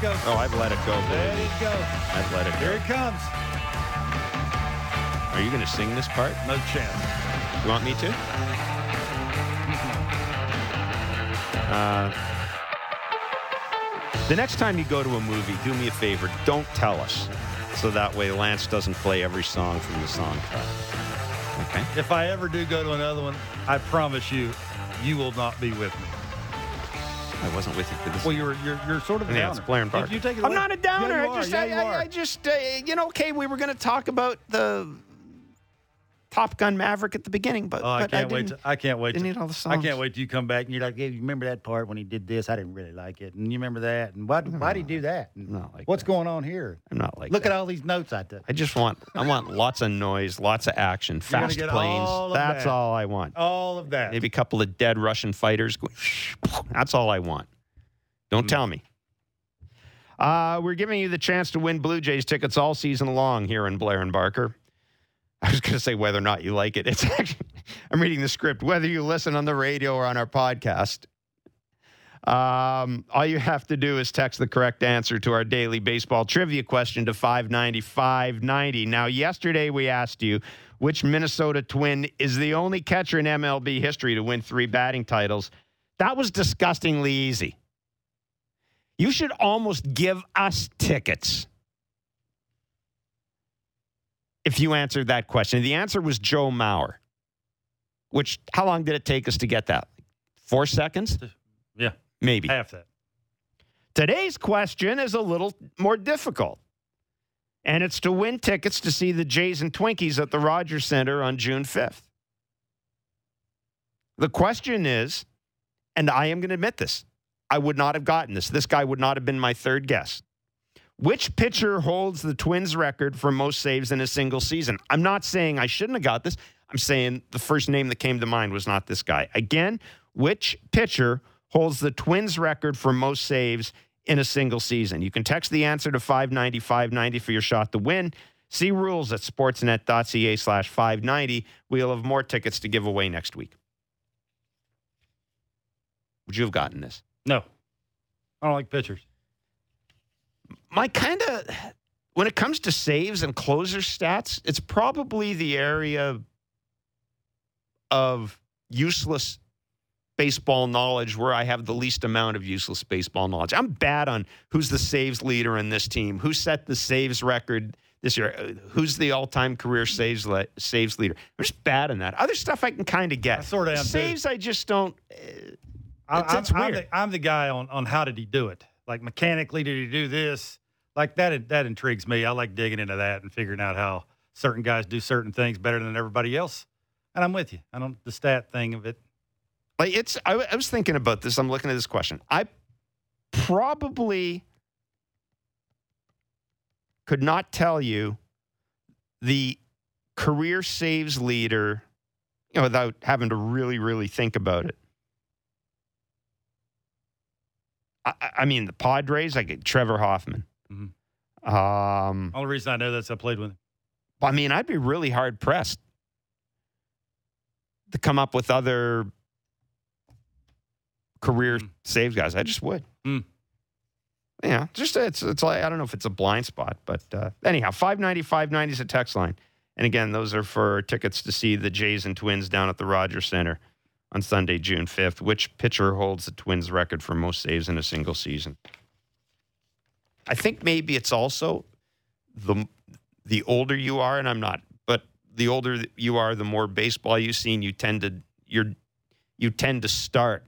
it go. Oh, I've let it go. Let it go. I've let it go. Here it comes. Are you going to sing this part? No chance. You want me to? Uh, the next time you go to a movie, do me a favor. Don't tell us, so that way Lance doesn't play every song from the soundtrack. Okay. If I ever do go to another one, I promise you, you will not be with me. I wasn't with you for this. Well, you're you're, you're sort of a yeah, downer. it's Blair and You- You, take it I'm not a downer. Yeah, you I just, Yeah, I, you I, are. I just, uh, you know, okay, we were going to talk about the Top Gun Maverick at the beginning, but, Oh, I but can't wait. didn't- To, I can't wait. didn't to, need all the I can't wait till you come back and you're like, "Hey, you remember that part when he did this? I didn't really like it, and you remember that, and why? Why did he do that? And Not like What's that. going on here? I'm not like Look that. at all these notes I took. I just want I want lots of noise, lots of action, fast planes. all That's that. all I want. All of that. Maybe a couple of dead Russian fighters. Going, that's all I want. Don't tell me. Uh, we're giving you the chance to win Blue Jays tickets all season long here in Blair and Barker. I was going to say whether or not you like it. It's actually, I'm reading the script. Whether you listen on the radio or on our podcast, um, all you have to do is text the correct answer to our daily baseball trivia question to 590 590. Now, yesterday we asked you which Minnesota Twin is the only catcher in MLB history to win three batting titles. That was disgustingly easy. You should almost give us tickets if you answered that question. The answer was Joe Mauer, which, how long did it take us to get that? Four seconds? yeah, Maybe. half that. Today's question is a little more difficult. And it's to win tickets to see the Jays and Twinkies at the Rogers Center on June 5th. The question is, and I am going to admit this, I would not have gotten this. This guy would not have been my third guess. Which pitcher holds the Twins record for most saves in a single season? I'm not saying I shouldn't have got this. I'm saying the first name that came to mind was not this guy. Again, which pitcher holds the Twins record for most saves in a single season? You can text the answer to 590 590 for your shot to win. See rules at sportsnet.ca slash 590. We'll have more tickets to give away next week. Would you have gotten this? No, I don't like pitchers. My kind of when it comes to saves and closer stats, it's probably the area of useless baseball knowledge where I have the least amount of useless baseball knowledge. I'm bad on who's the saves leader in this team, who set the saves record this year, uh, who's the all-time career saves le- saves leader. I'm just bad on that. Other stuff I can kind of get. I sorta am, too. saves I just don't. uh, I, It's- I'm, it's I'm weird. the, I'm the guy on, on how did he do it? Like mechanically, did he do this? Like that that intrigues me. I like digging into that and figuring out how certain guys do certain things better than everybody else. And I'm with you. I don't the stat thing of it. Like it's—I was thinking about this. I'm looking at this question. I probably could not tell you the career saves leader, you know, without having to really, really think about it. I, I- mean, the Padres, I get Trevor Hoffman. Mhm. Um, Only reason I know that's I played with him. I mean, I'd be really hard pressed to come up with other career Mm. save guys. I just would. Mm. Yeah, just it's it's like I don't know if it's a blind spot, but uh, anyhow, 590 590 is a text line. And again, those are for tickets to see the Jays and Twins down at the Rogers Center on Sunday, June 5th. Which pitcher holds the Twins record for most saves in a single season? I think maybe it's also the the older you are, and I'm not, but the older you are, the more baseball you've seen, you tend to you're you tend to start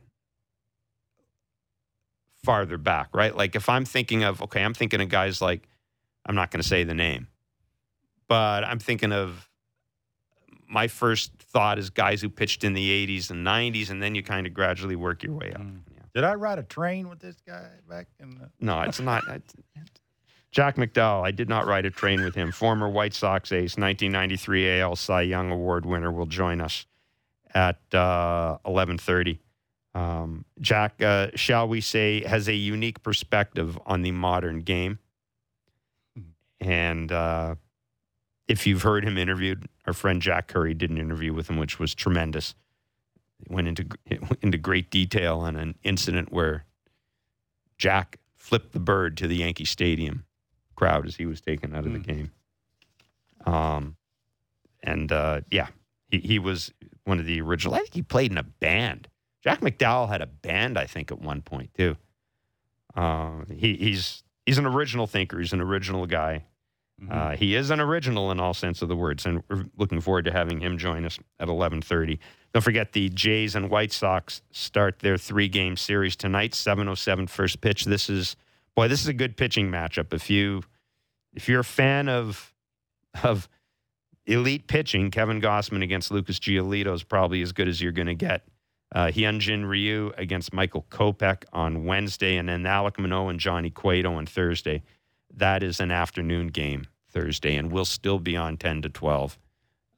farther back, right? Like if I'm thinking of okay, I'm thinking of guys like I'm not going to say the name, but I'm thinking of my first thought is guys who pitched in the 80s and 90s, and then you kind of gradually work your way up. Mm. Yeah. Did I ride a train with this guy back in the No, it's not. it's- Jack McDowell, I did not ride a train with him. Former White Sox ace, 1993 AL Cy Young Award winner, will join us at uh, 11:30. Um, Jack, uh, shall we say, has a unique perspective on the modern game, and uh, if you've heard him interviewed, our friend Jack Curry did an interview with him, which was tremendous. He went into into great detail on an incident where Jack flipped the bird to the Yankee Stadium crowd as he was taken out of the Mm. game. Um, and uh, yeah, he, he was one of the original. I think he played in a band. Jack McDowell had a band, I think, at one point too. Uh, he, he's he's an original thinker. He's an original guy. Mhm. Uh, he is an original in all sense of the words, and we're looking forward to having him join us at 11:30. Don't forget the Jays and White Sox start their three-game series tonight. 7:07 first pitch. This is boy, this is a good pitching matchup. If you if you're a fan of of elite pitching, Kevin Gausman against Lucas Giolito is probably as good as you're going to get. Uh, Hyunjin Ryu against Michael Kopech on Wednesday, and then Alek Manoah and Johnny Cueto on Thursday. That is an afternoon game Thursday, and we'll still be on 10 to 12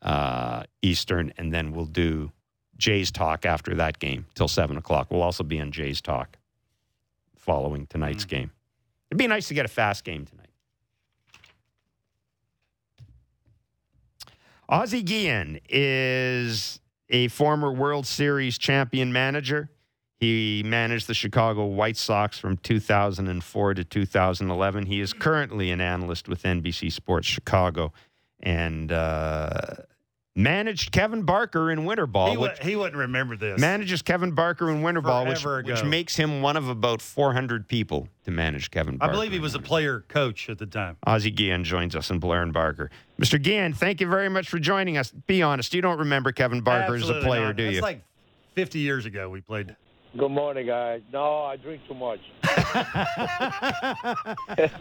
uh, Eastern, and then we'll do Jays Talk after that game till 7 o'clock. We'll also be on Jays Talk following tonight's Mm. game. It'd be nice to get a fast game tonight. Ozzie Guillen is a former World Series champion manager. He managed the Chicago White Sox from 2004 to 2011. He is currently an analyst with NBC Sports Chicago and uh, managed Kevin Barker in winter ball, he, which he wouldn't remember this. manages Kevin Barker in winter ball, which, which makes him one of about 400 people to manage Kevin Barker. I believe he was a player coach at the time. Ozzie Guillen joins us in Blair and Barker. Mr. Guillen, thank you very much for joining us. Be honest, you don't remember Kevin Barker as a player, not. do you? like 50 years ago we played. Good morning, guys. No, I drink too much.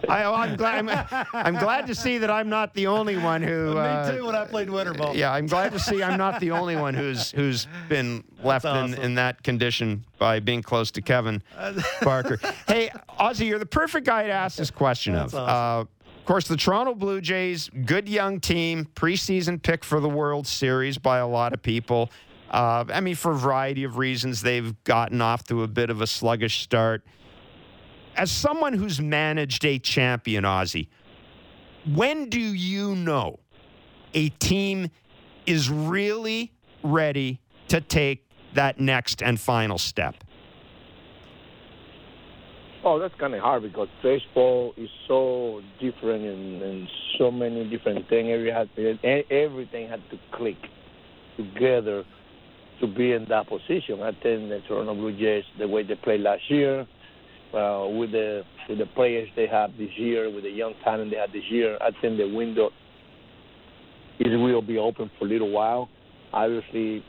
I, am glad. I'm, I'm glad to see that I'm not the only one who. uh, Me too. When I played winter ball. Yeah, I'm glad to see I'm not the only one who's who's been left in, in that condition by being close to Kevin Barker. hey, Ozzie, you're the perfect guy to ask this question That's of. awesome. Uh, of course, the Toronto Blue Jays, good young team, preseason pick for the World Series by a lot of people. Uh, I mean, for a variety of reasons, they've gotten off to a bit of a sluggish start. As someone who's managed a champion, Ozzie, when do you know a team is really ready to take that next and final step? Oh, that's kind of hard because baseball is so different in, in so many different things. Had everything had to click together to be in that position. I think the Toronto Blue Jays, the way they played last year, uh, with the with the players they have this year, with the young talent they have this year, I think the window it will be open for a little while. Obviously,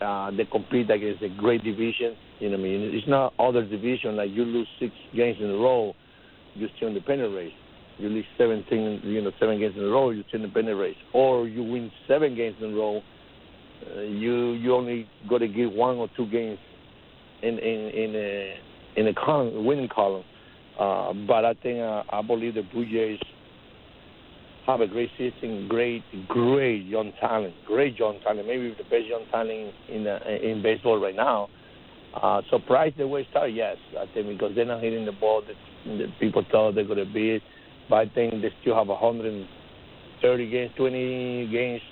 uh, they compete against a great division. You know I mean? It's not other division like you lose six games in a row, you're still in the pennant race. You lose 17, you know, seven games in a row, you're still in the pennant race. Or you win seven games in a row, uh, you you only got to give one or two games in in in a in a winning column. Uh, but I think uh, I believe the Blue Jays have a great season, great, great young talent, great young talent, maybe the best young talent in uh, in baseball right now. Uh, surprised the way it started, yes, I think because they're not hitting the ball that, people thought they're going to be. But I think they still have 130 games, 20 games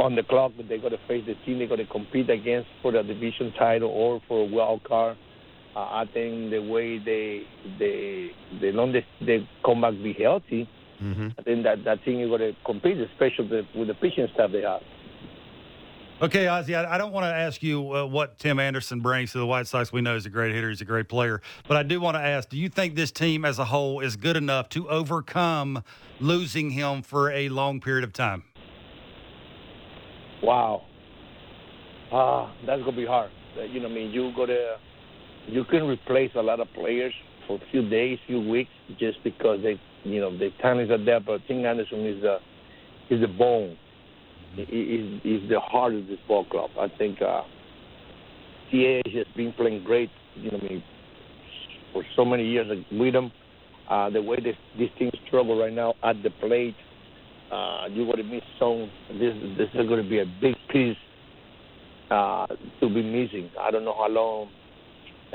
on the clock that they're going to face the team they're going to compete against for the division title or for a wild card. Uh, I think the way they they they long they, they come back be healthy, Mm-hmm. I think that that team is going to compete, especially the, with the pitching staff they have. Okay, Ozzie, I, I don't want to ask you uh, what Tim Anderson brings to the White Sox. We know he's a great hitter, he's a great player. But I do want to ask do you think this team as a whole is good enough to overcome losing him for a long period of time? Wow. Ah, that's gonna be hard. You know, I mean, you gotta, you can replace a lot of players for a few days, few weeks, just because they, you know, the talents are there. But Tim Anderson is the, is the bone, is is the heart of this ball club. I think uh, TA has been playing great. You know, I mean, for so many years with them. Uh, the way this this team struggle right now at the plate, uh, you got to miss some. This this is going to be a big piece uh, to be missing. I don't know how long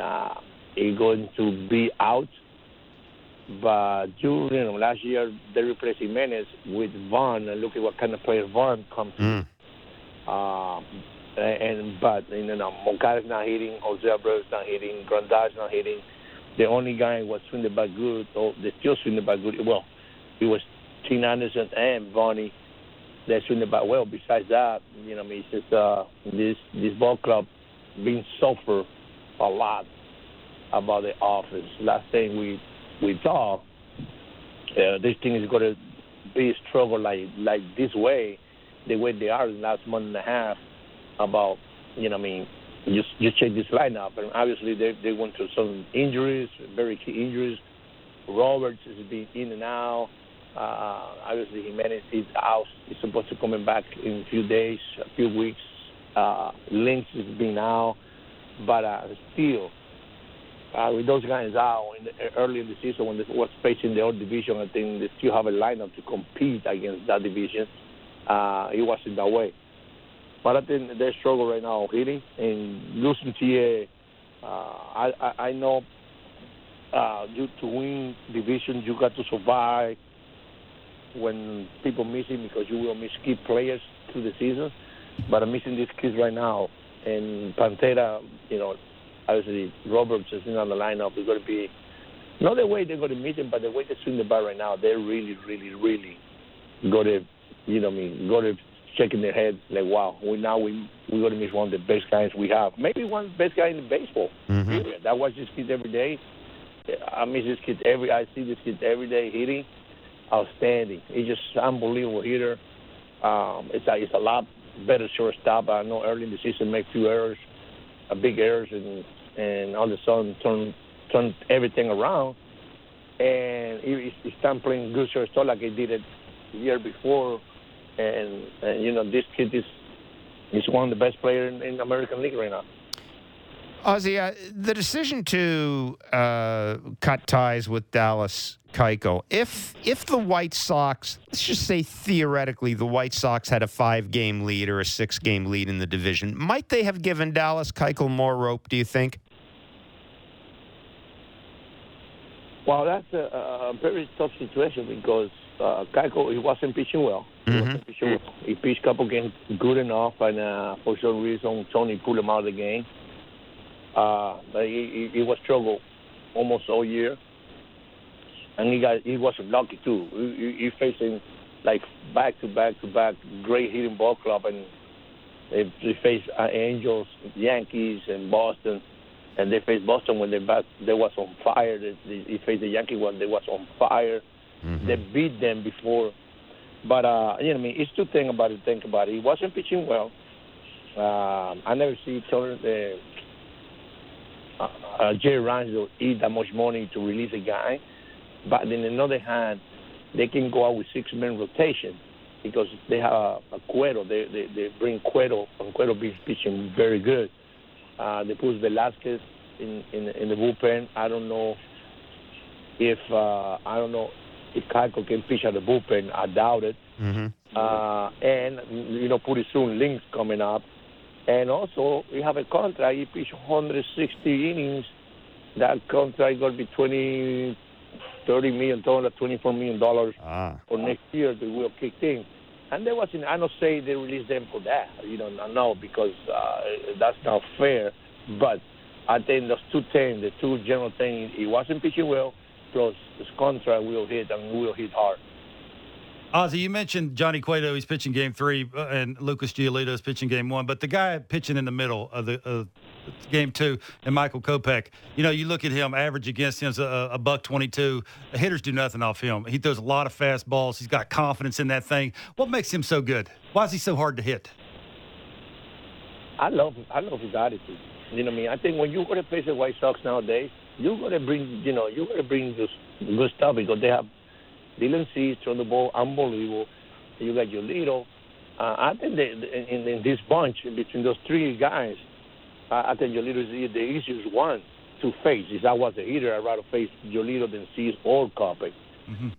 uh, it's going to be out, but know, last year they replaced Jimenez with Vaughn, and look at what kind of player Vaughn comes. Mm. Um, and but you know, Moncada's not hitting, Jose Abreu's not hitting, Grandal's not hitting. the only guy who was swinging the bat good, or they still swing the bat good. Well, it was Tim Anderson and Bonnie that swing the bat well. Besides that, you know, I mean, it's just uh, this this ball club being suffer a lot about the offense. Last thing we we thought uh, this thing is going to be a struggle like like this way, the way they are in the last month and a half. About you know, I mean, just just check this lineup, and obviously they they went through some injuries, very key injuries. Roberts has been in and out. Uh, obviously, Jimenez is out. He's supposed to coming back in a few days, a few weeks. Uh, Lynn has been out, but uh, still, uh, with those guys out in the, early in the season when they was facing the old division, I think they still have a lineup to compete against that division. Uh, it wasn't that way. But I think they struggle right now hitting and losing TA. Uh, I, I I know uh, you to win division you got to survive when people miss him because you will miss key players through the season. But I'm missing these kids right now. And Pantera, you know, obviously Roberts is in on the lineup. Is going to be not the way they're going to miss him, but the way they swing the bat right now, they're really, really, really going to, you know, I mean, go to shaking their heads like, wow, we now we we're going to miss one of the best guys we have, maybe one of the best guy in baseball. Mhm. Period. I watch this kid every day. I miss this kid every. I see this kid every day hitting. Outstanding. He's just unbelievable hitter. Um, it's a it's a lot better shortstop. I know early in the season make few errors, uh, big errors, and and all of a sudden turn turn everything around. And he, he's starting playing good shortstop like he did it the year before. And, and you know this kid is is one of the best players in, in American League right now. Ozzie, uh, the decision to uh, cut ties with Dallas Keuchel, if if the White Sox, let's just say theoretically, the White Sox had a five-game lead or a six-game lead in the division, might they have given Dallas Keuchel more rope? Do you think? Well, that's a, a very tough situation because uh, Keiko, he wasn't pitching well. He Mhm. wasn't pitching well. He pitched a couple games good enough, and uh, for some reason, Tony pulled him out of the game. Uh, but he, he, he was struggle almost all year, and he got he was lucky too. He, he, he facing like back to back to back great hitting ball club, and they, they faced uh, Angels, Yankees, and Boston and they faced Boston when they bat, they was on fire. They, they, they faced the Yankee when they was on fire. They beat them before, but uh, you know, I mean, it's two things about it. Think about it. He wasn't pitching well. Um, I never see Turner, uh, uh, Jerry Rangel eat that much money to release a guy. But on the other hand, they can go out with six man rotation because they have a, a Cueto. They, they they bring Cueto, and Cueto be pitching very good. Uh, they put Velasquez in, in in the bullpen. I don't know if uh, I don't know if Keiko can pitch at the bullpen. I doubt it. Mm-hmm. Uh, and you know, pretty soon Link's coming up, and also we have a contract. He pitched 160 innings. That contract going to be 20, 30 million dollars, 24 million dollars Ah. for next year that will kick in. And there was, I don't say they released them for that. You know, no, because uh, that's not fair. But I think those two things, the two general things, he wasn't pitching well, plus his contract will hit and will hit hard. Ozzie, you mentioned Johnny Cueto. He's pitching game three, uh, and Lucas Giolito is pitching game one. But the guy pitching in the middle of the game two, and Michael Kopech, you know, you look at him, average against him is a, a buck 22. The hitters do nothing off him. He throws a lot of fastballs. He's got confidence in that thing. What makes him so good? Why is he so hard to hit? I love I love his attitude. You know what I mean? I think when you go to face the White Sox nowadays, you got to bring you know you got to bring this good stuff because they have Dylan Cease throwing the ball unbelievable. You got your little. Uh, I think they, in, in this bunch between those three guys, I, I think Giolito is the easiest one to face. If I was a hitter, I'd rather face Giolito than Cease or Kopech.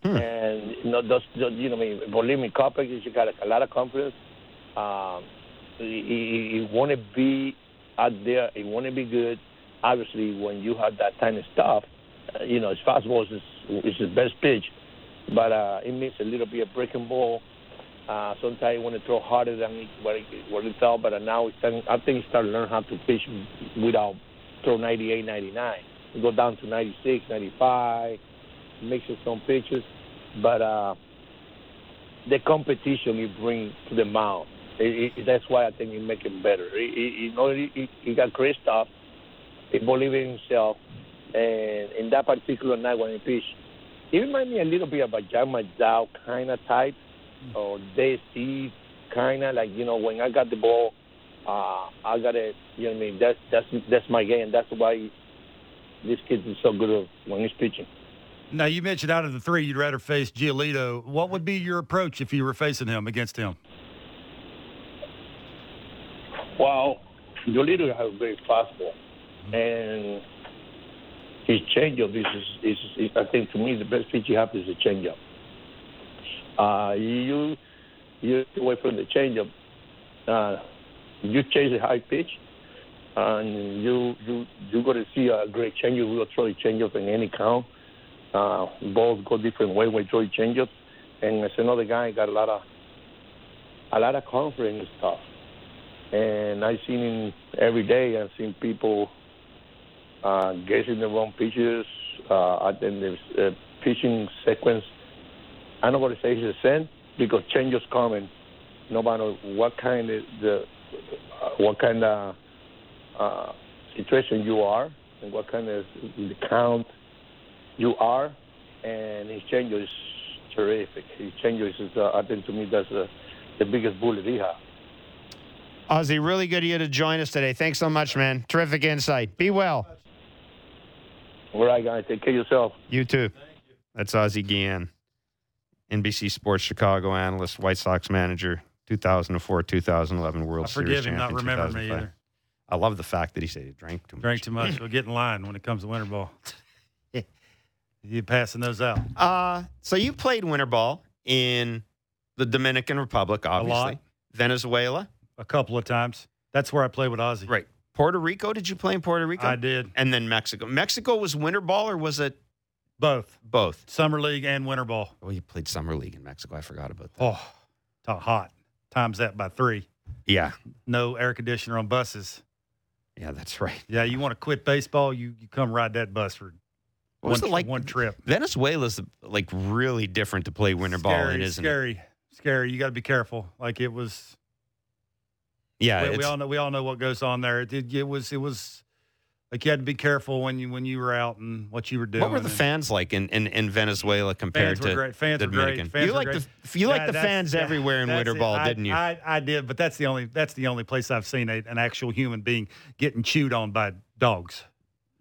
And you know, those, those, you know, I mean, believe me, Kopech is got a, a lot of confidence. Um, he, he, he want to be out there. He want to be good. Obviously, when you have that kind of stuff, uh, you know, his fastball is his, is his best pitch, but uh, it makes a little bit of breaking ball. Uh, sometimes want to throw harder than what he, what he thought, but uh, now he's starting, I think he started to learn how to pitch without throw 98, 99. go down to 96, 95, mixing some pitches. But uh, the competition you bring to the mound, it, it, that's why I think you make him better. He, you know, he, he got stuff. He believed in himself. And in that particular night when he pitched, he reminded me a little bit of a John McDowell kind of type, or Dave Stieb kind of like you know when I got the ball, uh, I got it. You know what I mean? That's that's that's my game. That's why this kid is so good when he's pitching. Now you mentioned out of the three, you'd rather face Giolito. What would be your approach if you were facing him against him? Well, Giolito has a great fastball, and his changeup is, is, is, I think, to me, the best pitch you have is a changeup. Uh, you you away from the changeup. Uh, you chase a high pitch, and you you you got to see a great changeup. We will throw a changeup in any count. Uh, balls go different way when throw changeup, and as another guy got a lot of a lot of confidence stuff. And I've seen him every day. I've seen people uh, guessing the wrong pitches. Uh, then the uh, pitching sequence. I don't want to say he's a sin because changes coming, no matter what kind of the uh, what kind of uh, situation you are and what kind of count you are, and his changes is terrific. His changes is, uh, I think, to me, that's uh, the biggest bullet he has. Ozzie, really good of you to join us today. Thanks so much, man. Terrific insight. Be well. All right, guys. Take care of yourself. You too. That's Ozzie Guillen, NBC Sports Chicago analyst, White Sox manager, 2004 2011 World Series. I Series. forgive him not champion, remembering me either. I love the fact that he said he drank too much. Drank too much. We'll get in line when it comes to winter ball. you passing those out? Uh, so you played winter ball in the Dominican Republic, obviously. lot. Venezuela. A couple of times. That's where I played with Ozzie. Right. Puerto Rico. Did you play in Puerto Rico? I did and then Mexico. Mexico was winter ball or was it both both? summer league and winter ball. Oh, you played summer league in Mexico. I forgot about that. Oh, hot. Times that by three. Yeah. No air conditioner on buses. Yeah, that's right. Yeah, you want to quit baseball? You you come ride that bus for What was one, it like? one trip. Venezuela's like really different to play winter ball scary, in, isn't it? scary, scary. You got to be careful. Like it was. Yeah, we, we all know. We all know what goes on there. It, it, was. It was. Like you had to be careful when you when you were out and what you were doing. What were the fans like in, in, in Venezuela compared to great. Fans the. Dominican? Fans you like great. the you like the fans that- everywhere in winter it. ball, I, didn't you? I, I did, but that's the only that's the only place I've seen a, an actual human being getting chewed on by dogs.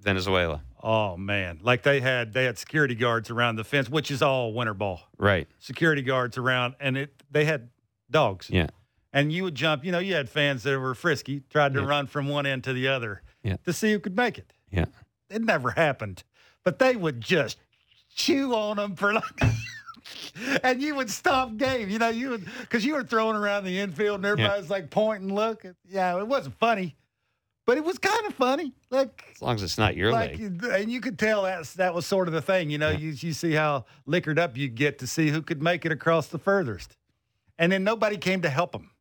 Venezuela, Oh man, like they had they had security guards around the fence, which is all winter ball. right? Security guards around, and it they had dogs. Yeah. And you would jump. You know, you had fans that were frisky, tried to Yeah. run from one end to the other Yeah. to see who could make it. Yeah. It never happened, but they would just chew on them for like. and you would stop game, you know, you would because you were throwing around the infield and everybody's like pointing, look. Yeah, it wasn't funny, but it was kind of funny. Like As long as it's not your like, leg. and you could tell that's that was sort of the thing. You know, Yeah. you you see how liquored up you get to see who could make it across the furthest, and then nobody came to help them.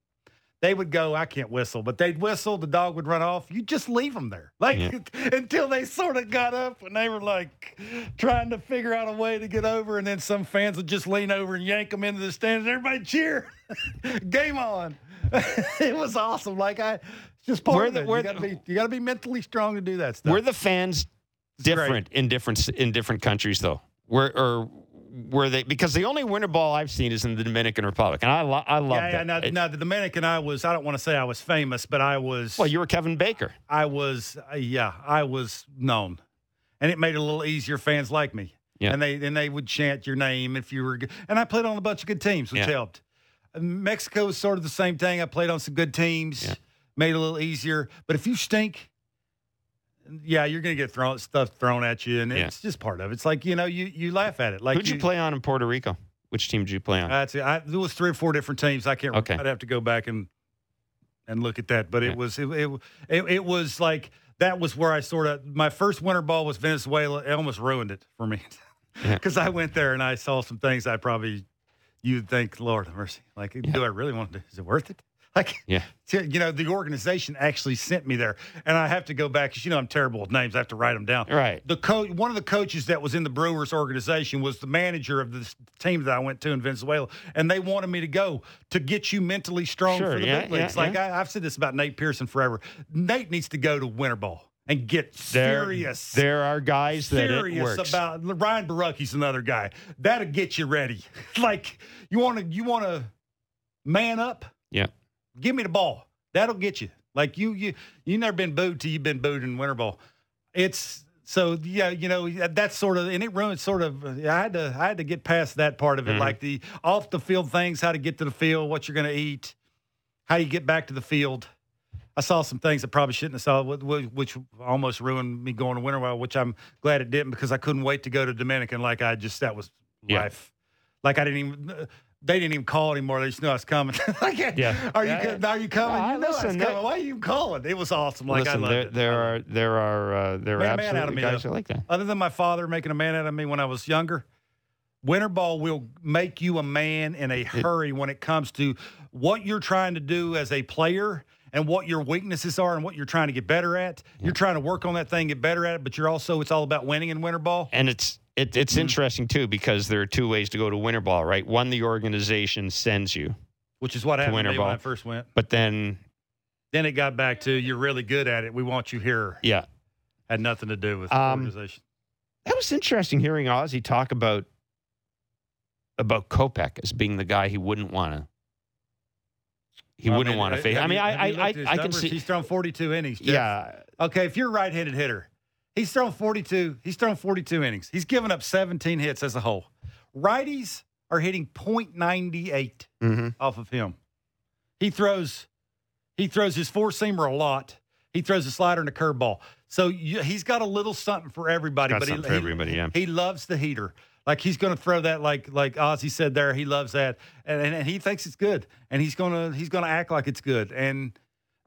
They would go, I can't whistle, but they'd whistle. The dog would run off. You just leave them there, like Yeah. until they sort of got up and they were like trying to figure out a way to get over. And then some fans would just lean over and yank them into the stands. And everybody cheer, game on. it was awesome. Like I, just part Where of the- it. where you got to the- be, you got to be mentally strong to do that stuff. Were the fans different in different in different countries though? Were or were they? Because the only winter ball I've seen is in the Dominican Republic, and I lo- I love yeah, yeah. that. Now, It- now, the Dominican, I was. I don't want to say I was famous, but I was. well, you were Kevin Barker. I was. Uh, yeah, I was known, and it made it a little easier. Fans like me, Yeah. and they and they would chant your name if you were. And I played on a bunch of good teams, which Yeah. helped. Mexico was sort of the same thing. I played on some good teams, Yeah. made it a little easier. But if you stink. Yeah, you're gonna get thrown stuff thrown at you, and Yeah. it's just part of it. It's like you know, you you laugh at it. Like Who'd you play on in Puerto Rico? Which team did you play on? That's it. I, there was three or four different teams. I can't. Okay. I'd have to go back and and look at that. But Yeah. it was it, it it it was like that was where I sort of my first winter ball was Venezuela. It almost ruined it for me because I went there and I saw some things I probably you'd think, Lord mercy, like do I really want to? do Is it worth it? Like, Yeah. you know, the organization actually sent me there, and I have to go back because you know I'm terrible with names. I have to write them down. Right. The coach, one of the coaches that was in the Brewers organization, was the manager of this team that I went to in Venezuela, and they wanted me to go to get you mentally strong Sure, for the yeah, big leagues. yeah, like yeah. I, I've said this about Nate Pearson forever. Nate needs to go to winter ball and get There, serious. there are guys that it serious works. about Ryan Borucki's another guy that'll get you ready. like you want to, you want to man up. Yeah. Give me the ball. That'll get you. Like you, you, you never been booed till you've been booed in winter ball. It's so yeah, you know that's sort of and it ruined sort of. I had to I had to get past that part of it, Mhm. like the off the field things, how to get to the field, what you're going to eat, how you get back to the field. I saw some things I probably shouldn't have saw, wh- wh- which almost ruined me going to winter well, which I'm glad it didn't because I couldn't wait to go to Dominican. Like I just that was Yeah. life. Like I didn't even. They didn't even call anymore. They just knew I was coming. like, Yeah. Are you Yeah, co- are you coming? Well, you know I was listen, coming. Why are you calling? It was awesome. Like Listen, I loved there, it. there are there are uh, there are Made a man out of absolutely me, guys though. that like that. Other than my father making a man out of me when I was younger, winter ball will make you a man in a hurry when it comes to what you're trying to do as a player and what your weaknesses are and what you're trying to get better at. You're trying to work on that thing, get better at it, but you're also it's all about winning in winter ball. And it's it, it's Mm-hmm. interesting too because there are two ways to go to winter ball, right? One, the organization sends you, Which is what happened when. I first went. but then Then it got back to you're really good at it. We want you here. yeah, Had nothing to do with Um, organization. that was interesting hearing Ozzie talk about about Kopech as being the guy he wouldn't want to. He Well, wouldn't mean, want to face. you- I mean, I I I, looked at his I can see. he's thrown 42 innings. Jeff. Yeah, Okay, if you're a right-handed hitter, he's thrown 42. He's thrown 42 innings. He's given up 17 hits as a whole. Righties are hitting .98 hmm off of him. He throws, he throws his four seamer a lot. He throws a slider and a curveball. So you, he's got a little something for everybody. Got but something he, for he- everybody, yeah. he loves the heater. Like he's going to throw that, like like Ozzie said there. He loves that, and, and, and he thinks it's good, and he's gonna he's gonna act like it's good, and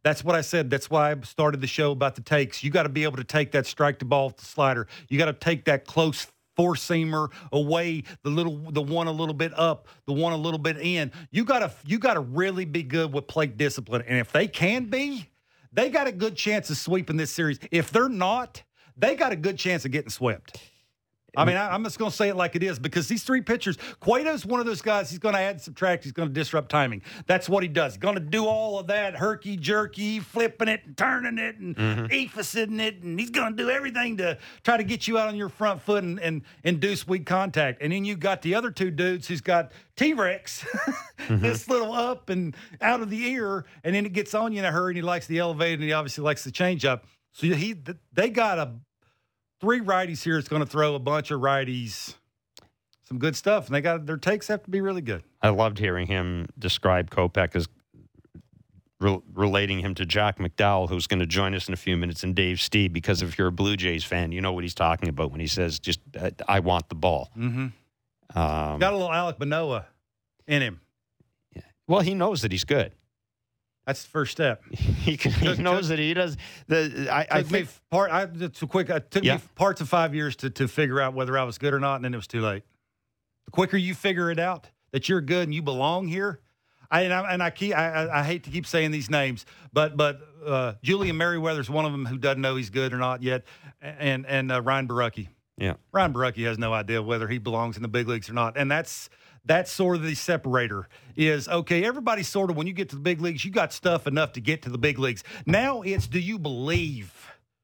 that's what I said. That's why I started the show about the takes. You got to be able to take that strike the ball with the slider. You got to take that close four seamer away, the little the one a little bit up, the one a little bit in. You got to you got to really be good with plate discipline. And if they can be, they got a good chance of sweeping this series. If they're not, they got a good chance of getting swept. I mean, I, I'm just going to say it like it is because these three pitchers, Cueto's one of those guys. He's going to add and subtract. He's going to disrupt timing. That's what he does. Going to do all of that herky jerky, flipping it and turning it and mm it, and he's going to do everything to try to get you out on your front foot and, and induce weak contact. And then you got the other two dudes who's got T Rex, this little up and out of the ear, and then it gets on you in a hurry. And he likes the elevated, and he obviously likes the changeup. So he, they got a three righties here. It's going to throw a bunch of righties. Some good stuff, and they got their takes have to be really good. I loved hearing him describe Kopech as re- relating him to Jack McDowell, who's going to join us in a few minutes, and Dave Stieb. Because if you're a Blue Jays fan, you know what he's talking about when he says, "Just uh, I want the ball." Mm-hmm. Um, Got a little Alek Manoah in him. Yeah. well, he knows that he's good. That's the first step. He, can, he Took- knows took- that he does. The I, I think part. I it's a quick. It took Yeah. me parts of five years to to figure out whether I was good or not, and then it was too late. The quicker you figure it out that you're good and you belong here, I and I, and I keep. I, I, I hate to keep saying these names, but but uh, Julian Merryweather's one of them who doesn't know he's good or not yet, and and uh, Ryan Borucki. yeah. Ryan Borucki has no idea whether he belongs in the big leagues or not. And that's that's sort of the separator is okay, everybody sort of when you get to the big leagues, you got stuff enough to get to the big leagues. Now it's do you believe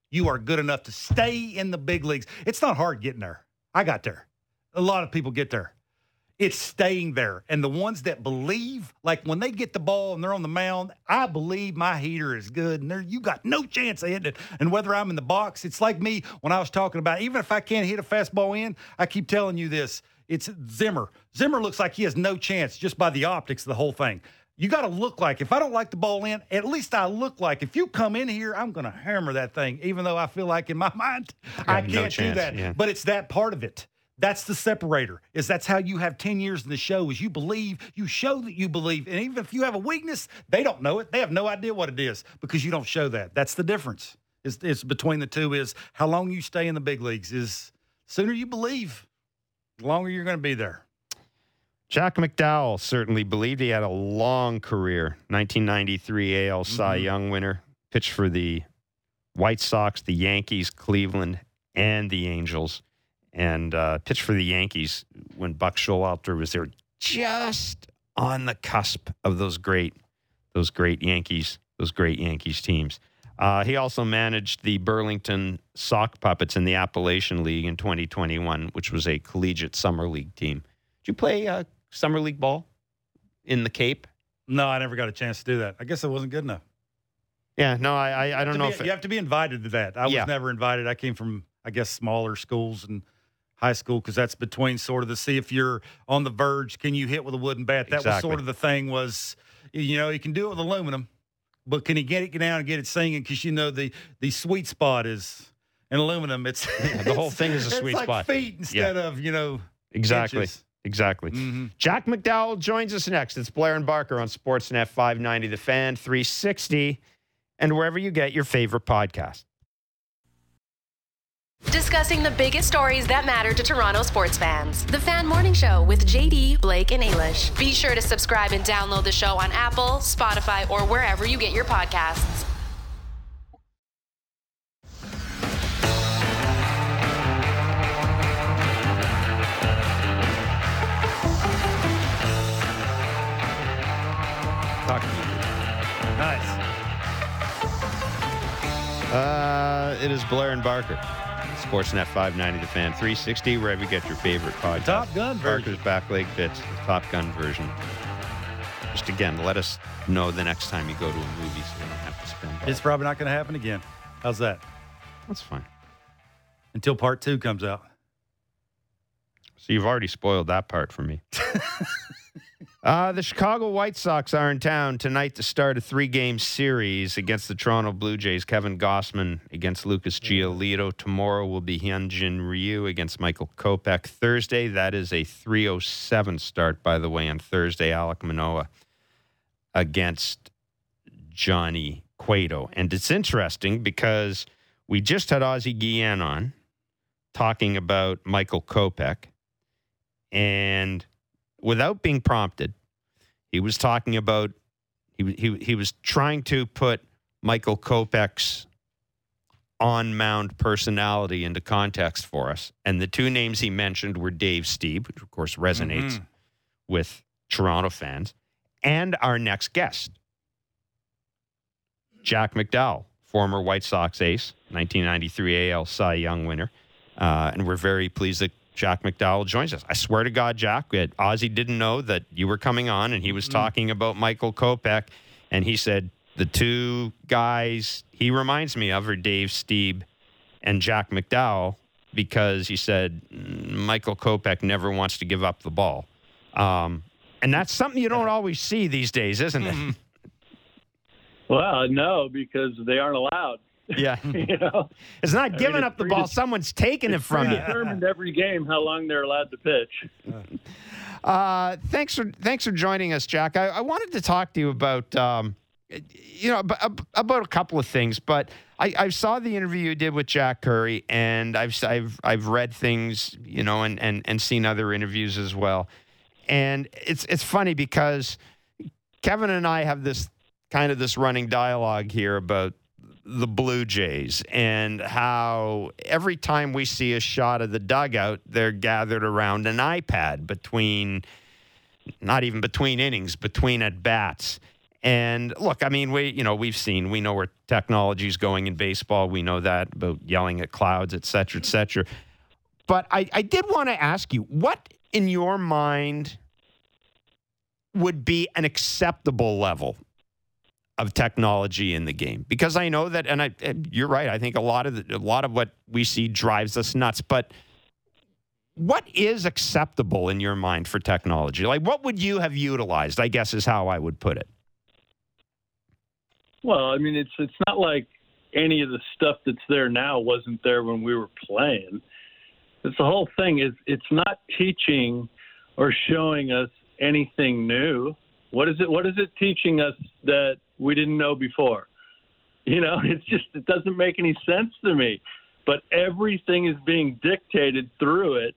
you are good enough to stay in the big leagues? It's not hard getting there. I got there. A lot of people get there. It's staying there. And the ones that believe, like when they get the ball and they're on the mound, I believe my heater is good. And there, you got no chance of hitting it. And whether I'm in the box, it's like me when I was talking about, even if I can't hit a fastball in, I keep telling you this. It's Zimmer. Zimmer looks like he has no chance just by the optics of the whole thing. You got to look like, if I don't like the ball in, at least I look like, if you come in here, I'm going to hammer that thing, even though I feel like in my mind, I can't no do that. yeah. But it's that part of it. That's the separator. Is that's how you have 10 years in the show is you believe, you show that you believe. And even if you have a weakness, they don't know it. They have no idea what it is because you don't show that. That's the difference. Is is between the two is how long you stay in the big leagues is sooner you believe, longer you're going to be there. Jack McDowell certainly believed he had a long career. 1993 AL Cy Mhm. Young winner, pitched for the White Sox, the Yankees, Cleveland, and the Angels, and uh, pitched for the Yankees when Buck Showalter was there, just on the cusp of those great, those great Yankees, those great Yankees teams. Uh, he also managed the Burlington Sock Puppets in the Appalachian League in 2021, which was a collegiate summer league team. Did you play uh, summer league ball in the Cape? No, I never got a chance to do that. I guess I wasn't good enough. Yeah, no, I I, I don't know be- if it, you have to be invited to that. I was never invited. I came from, I guess, smaller schools and high school because that's between sort of the see if you're on the verge, can you hit with a wooden bat? That was sort of the thing. Was you know you can do it with aluminum, but can you get it down and get it singing? Because you know the the sweet spot is in aluminum. It's the whole thing is a it's sweet like spot. Feet instead of you know exactly, inches. exactly. Mhm. Jack McDowell joins us next. It's Blair and Barker on Sportsnet 590, The Fan 360, and wherever you get your favorite podcast. Discussing the biggest stories that matter to Toronto sports fans. The Fan Morning Show with JD, Blake, and Ailish. Be sure to subscribe and download the show on Apple, Spotify, or wherever you get your podcasts. Talk to you. Nice. Uh, it is Blair and Barker. Sportsnet 590, The Fan 360, wherever you get your favorite podcast. Top Gun version. Barker's Back Leg Bits, the Top Gun version. Just again, let us know the next time you go to a movie so we don't have to spend all It's probably not going to happen again. How's that? That's fine. Until part two comes out. So you've already spoiled that part for me. uh, the Chicago White Sox are in town tonight to start a three-game series against the Toronto Blue Jays. Kevin Gausman against Lucas Giolito. Tomorrow will be Hyunjin Ryu against Michael Kopech. Thursday, that is a 307 start, by the way, on Thursday. Alek Manoah against Johnny Cueto. And it's interesting because we just had Ozzie Guillen on talking about Michael Kopech. And without being prompted, he was talking about he he he was trying to put Michael Kopech's on mound personality into context for us. And the two names he mentioned were Dave Stieb, which of course resonates Mhm. with Toronto fans, and our next guest, Jack McDowell, former White Sox ace, 1993 AL Cy Young winner. Uh, and we're very pleased that Jack McDowell joins us. I swear to God, Jack, Ozzie didn't know that you were coming on and he was talking about Michael Kopech. And he said the two guys he reminds me of are Dave Stieb and Jack McDowell because he said "Mm, Michael Kopech never wants to give up the ball. Um, and that's something you don't always see these days, isn't it? Well, no, because they aren't allowed. Yeah. you know, It's not mean, giving it's up the pretty- ball. Someone's taking it from you. determined every game how long they're allowed to pitch. Uh, thanks for thanks for joining us, Jack. I, I wanted to talk to you about um, you know ab- about a couple of things, but I, I saw the interview you did with Jack Curry, and I've I've I've read things, you know, and and and seen other interviews as well. And it's it's funny because Kevin and I have this kind of this running dialogue here about the Blue Jays and how every time we see a shot of the dugout, they're gathered around an iPad between, not even between innings, between at bats. And look, I mean, we you know we've seen we know where technology is going in baseball. We know that about yelling at clouds, et cetera, et cetera. But I, I did want to ask you, what in your mind would be an acceptable level of technology in the game because I know that, and I, you're right. I think a lot of the, a lot of what we see drives us nuts. But what is acceptable in your mind for technology? Like, what would you have utilized? I guess is how I would put it. Well, I mean, it's it's not like any of the stuff that's there now wasn't there when we were playing. It's the whole thing is it's not teaching or showing us anything new. What is it? What is it teaching us that we didn't know before? You know, it's just it doesn't make any sense to me. But everything is being dictated through it,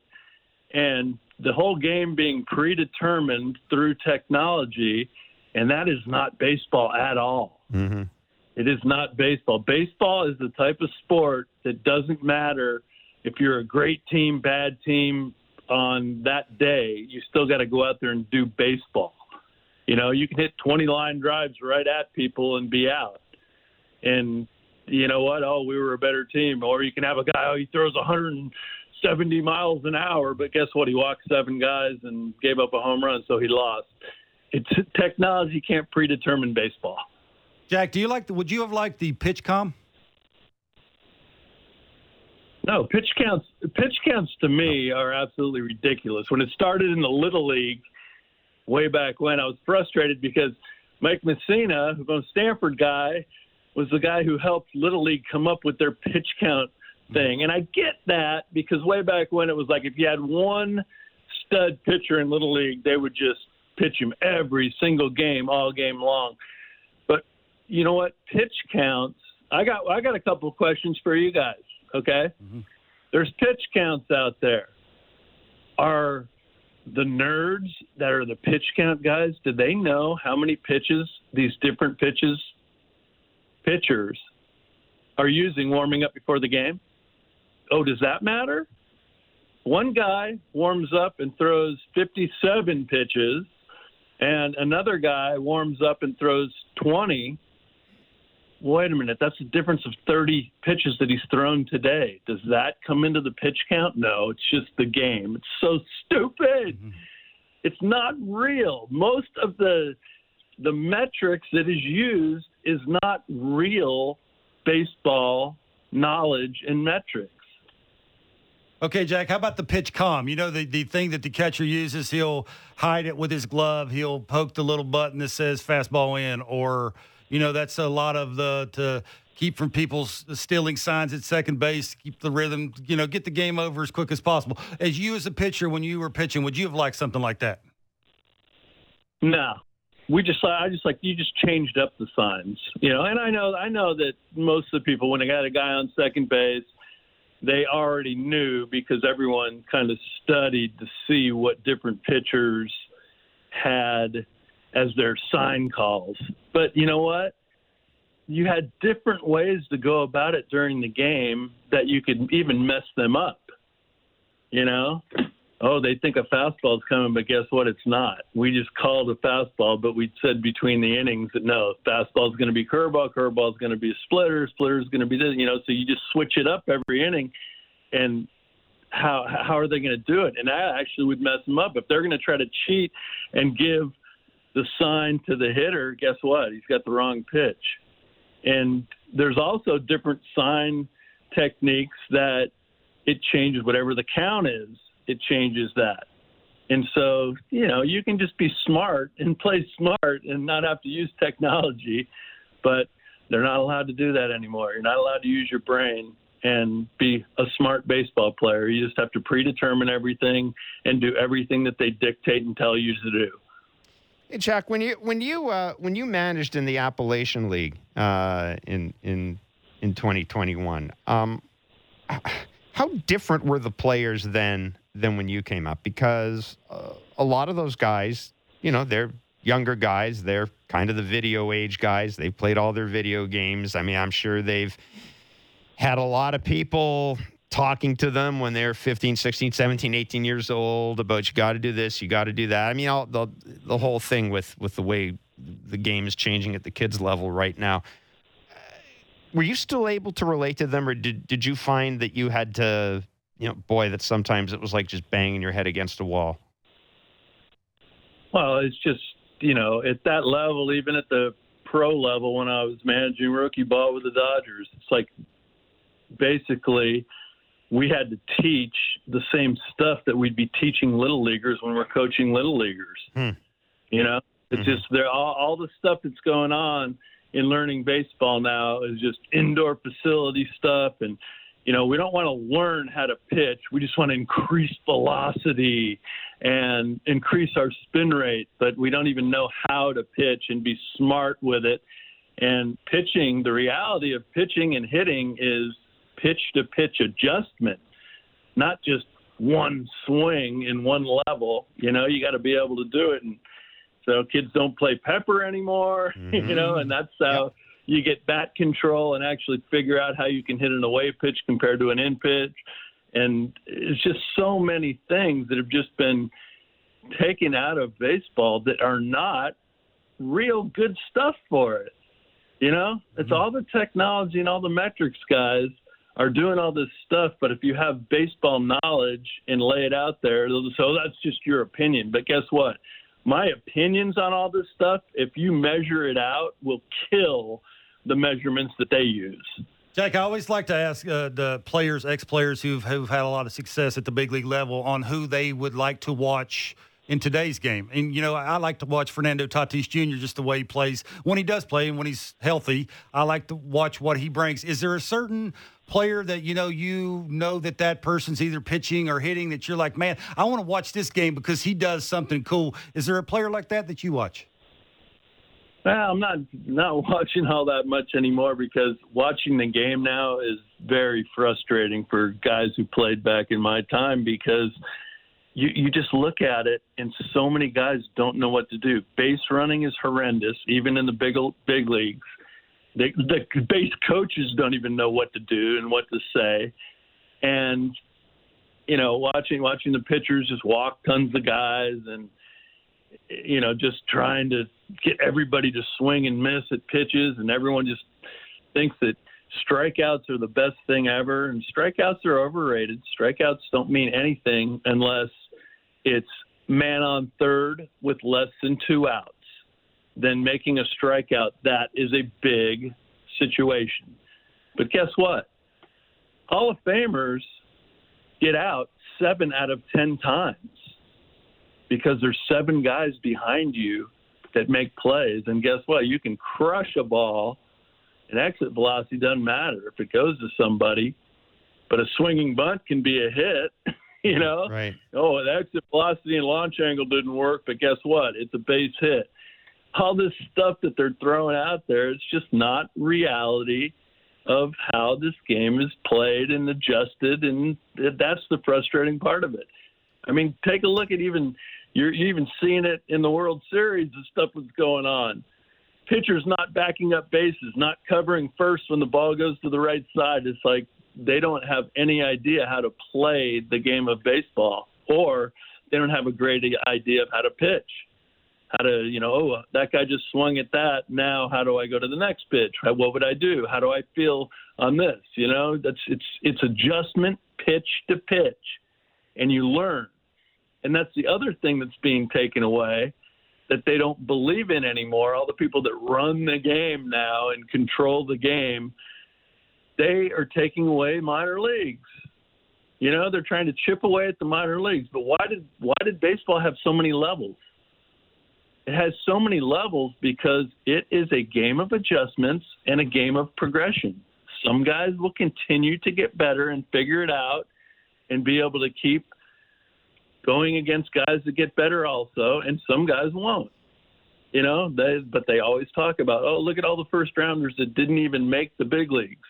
and the whole game being predetermined through technology, and that is not baseball at all. Mm-hmm. It is not baseball. Baseball is the type of sport that doesn't matter if you're a great team, bad team on that day. You still got to go out there and do baseball. You know, you can hit 20 line drives right at people and be out. And you know what? Oh, we were a better team. Or you can have a guy, oh, he throws 170 miles an hour, but guess what? He walked seven guys and gave up a home run, so he lost. It's technology can't predetermine baseball. Jack, do you like the? Would you have liked the pitch com? No, pitch counts. Pitch counts to me are absolutely ridiculous. When it started in the little league, way back when, I was frustrated because Mike Mussina, who's a Stanford guy, was the guy who helped little league come up with their pitch count thing. And I get that because way back when it was like if you had one stud pitcher in little league, they would just pitch him every single game, all game long. But you know what? Pitch counts. I got I got a couple of questions for you guys. Okay, mm-hmm. there's pitch counts out there. Are the nerds that are the pitch count guys? Do they know how many pitches these different pitches pitchers are using warming up before the game? Oh, does that matter? One guy warms up and throws 57 pitches, and another guy warms up and throws 20. Wait a minute, that's a difference of 30 pitches that he's thrown today. Does that come into the pitch count? No, it's just the game. It's so stupid. Mm-hmm. It's not real. Most of the the metrics that is used is not real baseball knowledge and metrics. Okay, Jack, how about the PitchCom? You know, the, the thing that the catcher uses, he'll hide it with his glove. He'll poke the little button that says fastball in, or, you know, that's a lot of the, to keep from people stealing signs at second base, keep the rhythm, you know, get the game over as quick as possible. As you as a pitcher, when you were pitching, would you have liked something like that? No, we just I just like you just changed up the signs, you know. And I know I know that most of the people when they got a guy on second base, they already knew because everyone kind of studied to see what different pitchers had as their sign calls. But you know what? You had different ways to go about it during the game that you could even mess them up. You know? oh, they think a fastball is coming, but guess what? It's not. We just called a fastball, but we said between the innings that no, fastball is going to be curveball, curveball is going to be a splitter, splitter is going to be this. You know, so you just switch it up every inning, and how how are they going to do it? And that actually would mess them up if they're going to try to cheat and give the sign to the hitter. Guess what? He's got the wrong pitch, and there's also different sign techniques that it changes whatever the count is it changes that. And so, you know, you can just be smart and play smart and not have to use technology, but they're not allowed to do that anymore. You're not allowed to use your brain and be a smart baseball player. You just have to predetermine everything and do everything that they dictate and tell you to do. Hey, Jack, when you when you uh, when you managed in the Appalachian League uh, in in in 2021, um, how different were the players then than when you came up because uh, a lot of those guys, you know, they're younger guys. They're kind of the video age guys. They've played all their video games. I mean, I'm sure they've had a lot of people talking to them when they're 15, 16, 17, 18 years old about you got to do this, you got to do that. I mean, all, the the whole thing with with the way the game is changing at the kids level right now. Were you still able to relate to them, or did did you find that you had to you know, boy, that sometimes it was like just banging your head against a wall. Well, it's just you know at that level, even at the pro level, when I was managing rookie ball with the Dodgers, it's like basically we had to teach the same stuff that we'd be teaching little leaguers when we're coaching little leaguers. Hmm. You know, it's mm-hmm. just there all, all the stuff that's going on in learning baseball now is just indoor facility stuff and you know, we don't want to learn how to pitch. We just want to increase velocity and increase our spin rate, but we don't even know how to pitch and be smart with it. And pitching, the reality of pitching and hitting is pitch to pitch adjustment, not just one swing in one level. You know, you got to be able to do it. And so kids don't play pepper anymore, you mm-hmm. know, and that's how you get bat control and actually figure out how you can hit an away pitch compared to an in pitch. And it's just so many things that have just been taken out of baseball that are not real good stuff for it. You know, it's mm-hmm. all the technology and all the metrics guys are doing all this stuff, but if you have baseball knowledge and lay it out there, oh, that's just your opinion. But guess what? My opinions on all this stuff, if you measure it out, will kill the measurements that they use. Jack, I always like to ask uh, the players, ex players who've, who've had a lot of success at the big league level on who they would like to watch in today's game. And, you know, I like to watch Fernando Tatis Jr. just the way he plays when he does play and when he's healthy. I like to watch what he brings. Is there a certain player that, you know, you know that that person's either pitching or hitting that you're like, man, I want to watch this game because he does something cool? Is there a player like that that you watch? Well, I'm not not watching all that much anymore because watching the game now is very frustrating for guys who played back in my time because – you, you just look at it, and so many guys don't know what to do. Base running is horrendous, even in the big big leagues. The, the base coaches don't even know what to do and what to say, and you know, watching watching the pitchers just walk tons of guys and you know, just trying to get everybody to swing and miss at pitches, and everyone just thinks that strikeouts are the best thing ever, and strikeouts are overrated. Strikeouts don't mean anything unless it's man on third with less than two outs, then making a strikeout, that is a big situation. But guess what? Hall of Famers get out seven out of 10 times because there's seven guys behind you that make plays. And guess what? You can crush a ball, and exit velocity doesn't matter if it goes to somebody, but a swinging bunt can be a hit. you know? Right. Oh, the exit velocity and launch angle didn't work, but guess what? It's a base hit. All this stuff that they're throwing out there, it's just not reality of how this game is played and adjusted, and that's the frustrating part of it. I mean, take a look at even you're even seeing it in the World Series. The stuff that's going on. Pitchers not backing up bases, not covering first when the ball goes to the right side. It's like they don't have any idea how to play the game of baseball, or they don't have a great idea of how to pitch. How to, you know, oh, that guy just swung at that. Now, how do I go to the next pitch? What would I do? How do I feel on this? You know, that's it's it's adjustment pitch to pitch, and you learn. And that's the other thing that's being taken away that they don't believe in anymore. All the people that run the game now and control the game they are taking away minor leagues. You know, they're trying to chip away at the minor leagues. But why did why did baseball have so many levels? It has so many levels because it is a game of adjustments and a game of progression. Some guys will continue to get better and figure it out and be able to keep going against guys that get better also, and some guys won't. You know, they but they always talk about, oh, look at all the first rounders that didn't even make the big leagues.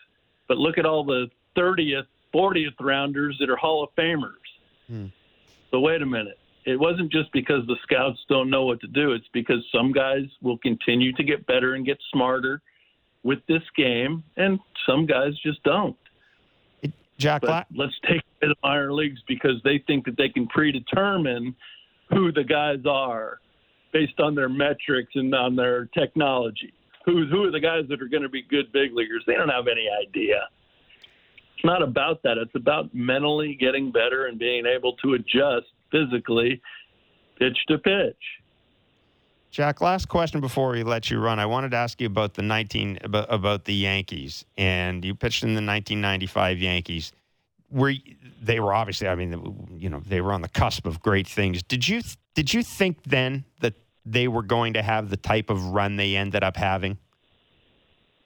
But look at all the 30th, 40th rounders that are Hall of Famers. Hmm. So wait a minute. It wasn't just because the scouts don't know what to do. It's because some guys will continue to get better and get smarter with this game, and some guys just don't. Jack, but let's take the minor leagues because they think that they can predetermine who the guys are based on their metrics and on their technology who are the guys that are going to be good big leaguers. They don't have any idea. It's not about that. It's about mentally getting better and being able to adjust physically, pitch to pitch. Jack, last question before we let you run. I wanted to ask you about the 19 about, about the Yankees, and you pitched in the 1995 Yankees. Were they were obviously, I mean, you know, they were on the cusp of great things. Did you did you think then that they were going to have the type of run they ended up having?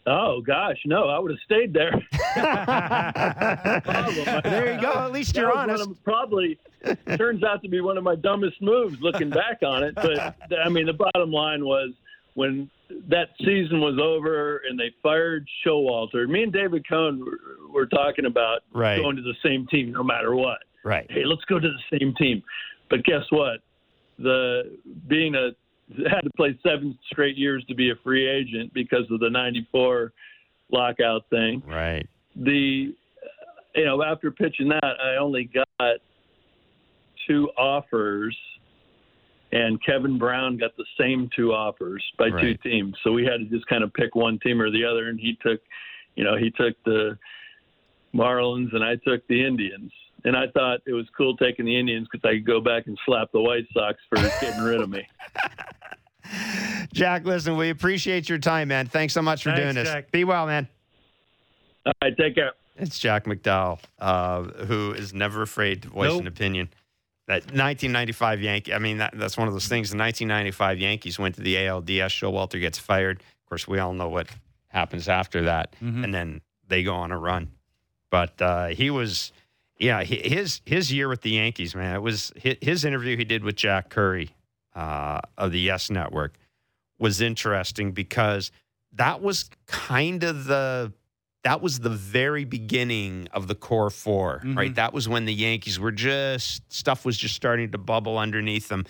Oh gosh, no! I would have stayed there. there you go. At least you're honest. Of, probably turns out to be one of my dumbest moves, looking back on it. But I mean, the bottom line was when that season was over and they fired Showalter. Me and David Cone were, were talking about right. going to the same team no matter what. Right. Hey, let's go to the same team. But guess what? The being a had to play seven straight years to be a free agent because of the '94 lockout thing. Right. The you know after pitching that, I only got two offers, and Kevin Brown got the same two offers by two teams. So we had to just kind of pick one team or the other, and he took, you know, he took the Marlins and I took the Indians. And I thought it was cool taking the Indians because I could go back and slap the White Sox for getting rid of me. Jack, listen, we appreciate your time, man. Thanks so much for Thanks, doing this. Jack. Be well, man. All right, take care. It's Jack McDowell, uh, who is never afraid to voice Nope. an opinion. That 1995 Yankee, I mean, that, that's one of those things. The 1995 Yankees went to the ALDS. Showalter gets fired. Of course, we all know what happens after that, Mhm. and then they go on a run. But uh, he was, yeah, his his year with the Yankees, man. It was his interview he did with Jack Curry uh, of the Yes Network was interesting because that was kind of the that was the very beginning of the core 4 Mhm. right? That was when the Yankees were just stuff was just starting to bubble underneath them.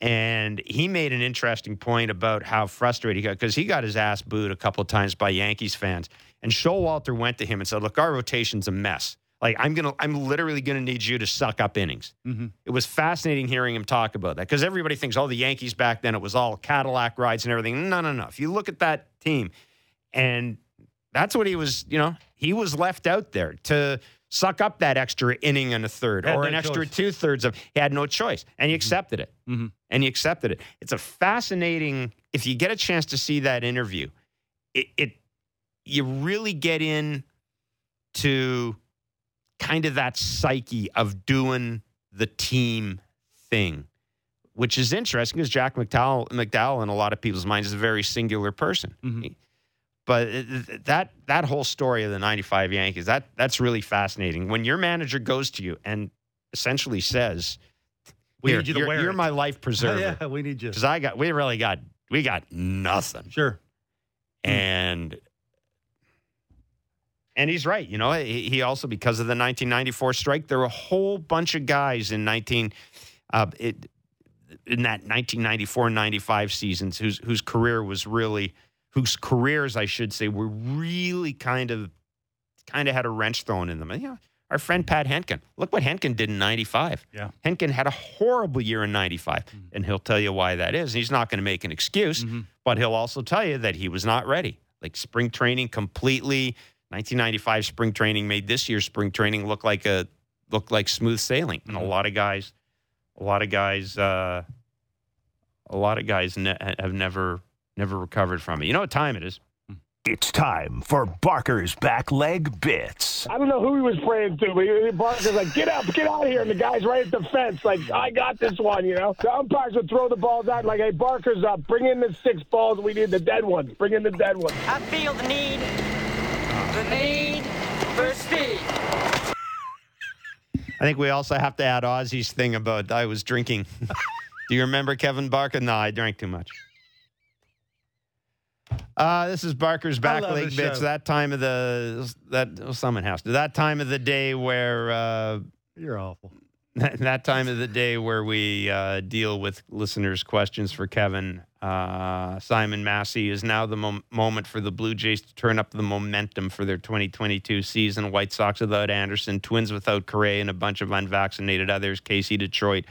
And he made an interesting point about how frustrated he got because he got his ass booed a couple of times by Yankees fans. And Showalter went to him and said, "Look, our rotation's a mess. Like I'm gonna, I'm literally gonna need you to suck up innings." Mhm. It was fascinating hearing him talk about that because everybody thinks, "Oh, the Yankees back then it was all Cadillac rides and everything." No, no, no. If you look at that team, and that's what he was, you know, he was left out there to suck up that extra inning and a third or no an extra two thirds of. He had no choice, and he accepted it. Mhm. And he accepted it. It's a fascinating. If you get a chance to see that interview, it, it you really get in to kind of that psyche of doing the team thing, which is interesting because Jack McDowell, McDowell, in a lot of people's minds, is a very singular person. Mhm. But that that whole story of the '95 Yankees that that's really fascinating. When your manager goes to you and essentially says, "We need you to you're, wear you're it." my life preserver," yeah, we need you. because I got we really got we got nothing Sure. And and he's right. You know, he, also because of the 1994 strike, there were a whole bunch of guys in 19 uh, it, in that 1994-95 seasons whose whose career was really whose careers I should say were really kind of kind of had a wrench thrown in them. And, you know, our friend Pat Hentgen. Look what Hentgen did in 95. Yeah. Hentgen had a horrible year in 95, Mm. and he'll tell you why that is. He's not going to make an excuse, Mhm. but he'll also tell you that he was not ready. Like spring training completely 1995 spring training made this year's spring training look like a look like smooth sailing. And a Mhm. lot of guys a lot of guys uh a lot of guys ne- have never never recovered from it. You know what time it is? It's time for Barker's back leg bits. I don't know who he was praying to, but he, Barker's like, get up, get out of here. And the guy's right at the fence, like, I got this one, you know? The umpires would throw the balls out, like, hey, Barker's up. Bring in the six balls. We need the dead ones. Bring in the dead ones. I feel the need, the need for speed. I think we also have to add Ozzie's thing about I was drinking. Do you remember Kevin Barker? No, I drank too much. Uh, this is Barker's back love leg bits. That time of the that well, someone has to. That time of the day where uh, You're awful. That time of the day where we uh, deal with listeners' questions for Kevin. Uh, Simon Massey is now the mom- moment for the Blue Jays to turn up the momentum for their 2022 season. White Sox without Anderson, Twins without Correa, and a bunch of unvaccinated others. Casey, Detroit,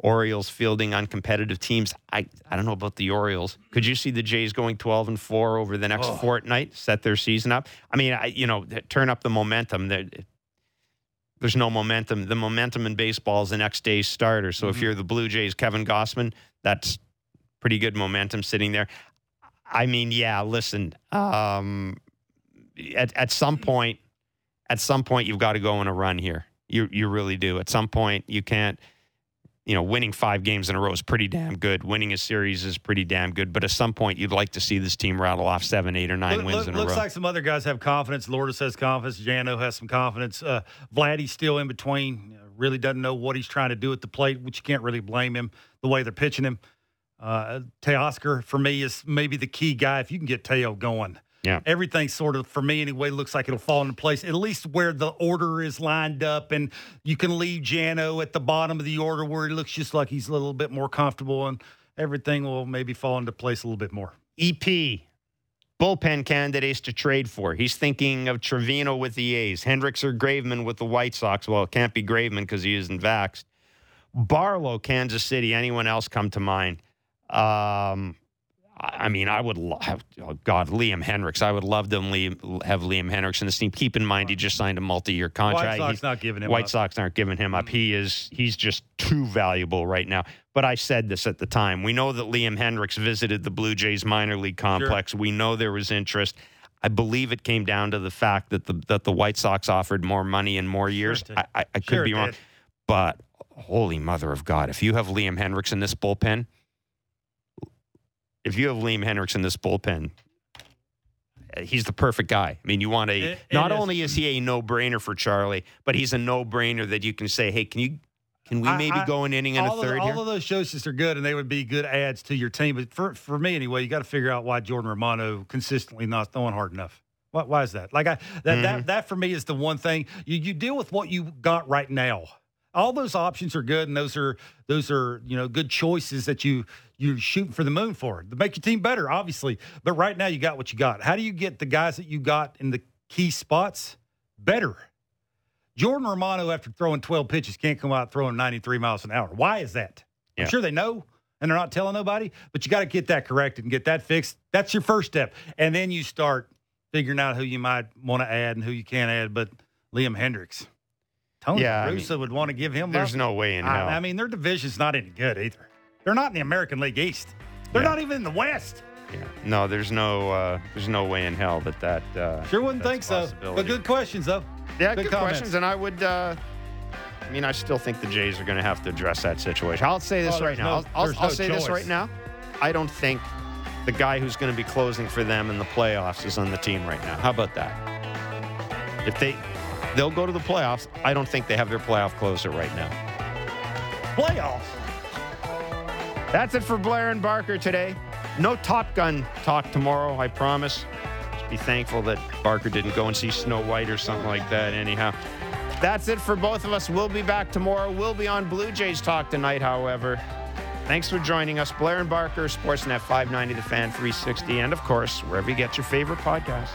Orioles fielding uncompetitive teams. I, I don't know about the Orioles. Could you see the Jays going 12 and 4 over the next Oh. fortnight, set their season up? I mean, I, you know, turn up the momentum. There- There's no momentum. The momentum in baseball is the next day's starter. So if Mhm. you're the Blue Jays, Kevin Gausman, that's pretty good momentum sitting there. I mean, yeah, listen, um, at, at some point, at some point, you've got to go on a run here. You, you really do. At some point, you can't, you know, winning five games in a row is pretty damn good. Winning a series is pretty damn good. But at some point, you'd like to see this team rattle off seven, eight, or nine wins look- in a looks row. Looks like some other guys have confidence. Lourdes has confidence. Jano has some confidence. Uh, Vladdy's still in between. Really doesn't know what he's trying to do at the plate, which you can't really blame him the way they're pitching him. Uh, Teoscar for me is maybe the key guy. If you can get Teo going, Yeah. Everything sort of, for me anyway, looks like it'll fall into place, at least where the order is lined up. And you can leave Jano at the bottom of the order where he looks just like he's a little bit more comfortable and everything will maybe fall into place a little bit more. EP, bullpen candidates to trade for. He's thinking of Trivino with the A's, Hendriks or Graveman with the White Sox. Well, it can't be Graveman because he isn't vaxxed. Barlow, Kansas City. Anyone else come to mind? Um, I mean, I would love, oh God, Liam Hendriks. I would love to Liam, have Liam Hendriks in this team. Keep in mind, he just signed a multi-year contract. White Sox He's- not giving him White up. Sox aren't giving him up. Mm. He is he's just too valuable right now. But I said this at the time. We know that Liam Hendriks visited the Blue Jays minor league complex. We know there was interest. I believe it came down to the fact that the that the White Sox offered more money and more years. did. I, I, I could Sure be wrong, did. but holy mother of God! If you have Liam Hendriks in this bullpen, if you have Liam Hendriks in this bullpen, uh, he's the perfect guy. I mean, you want a. It- it not is. only is he a no-brainer for Charlie, but he's a no-brainer that you can say, "Hey, can you, can we maybe I- go an inning and a third of, here?" All of those shows just are good, and they would be good adds to your team. But for for me anyway, you got to figure out why Jordan Romano consistently not throwing hard enough. Why, why is that? Like I that, Mm-hmm. that that for me is the one thing you you deal with what you got right now. All those options are good, and those are those are you know good choices that you you're shooting for the moon for to make your team better, obviously. But right now you got what you got. How do you get the guys that you got in the key spots better? Jordan Romano, after throwing 12 pitches, can't come out throwing 93 miles an hour. Why is that? Yeah. I'm sure they know and they're not telling nobody, but you got to get that corrected and get that fixed. That's your first step. And then you start figuring out who you might want to add and who you can't add. But Liam Hendriks, Tony Yeah, I Russo would want to give him There's up. no way in hell. I, I mean, their division's not any good either. They're not in the American League East. They're Yeah. not even in the West. Yeah. No, there's no uh, there's no way in hell that that uh, Sure wouldn't think so. But good questions, though. Yeah, Good good, questions, and I would. Uh, I mean, I still think the Jays are going to have to address that situation. I'll say this Oh, right now. no- I'll, I'll, I'll say this right now. I don't think the guy who's going to be closing for them in the playoffs is on the team right now. How about that? If they they'll go to the playoffs, I don't think they have their playoff closer right now. Playoffs. That's it for Blair and Barker today. No Top Gun talk tomorrow, I promise. Just be thankful that Barker didn't go and see Snow White or something like that, anyhow. That's it for both of us. We'll be back tomorrow. We'll be on Blue Jays Talk tonight, however. Thanks for joining us. Blair and Barker, Sportsnet 590, The Fan 360, and of course, wherever you get your favorite podcast.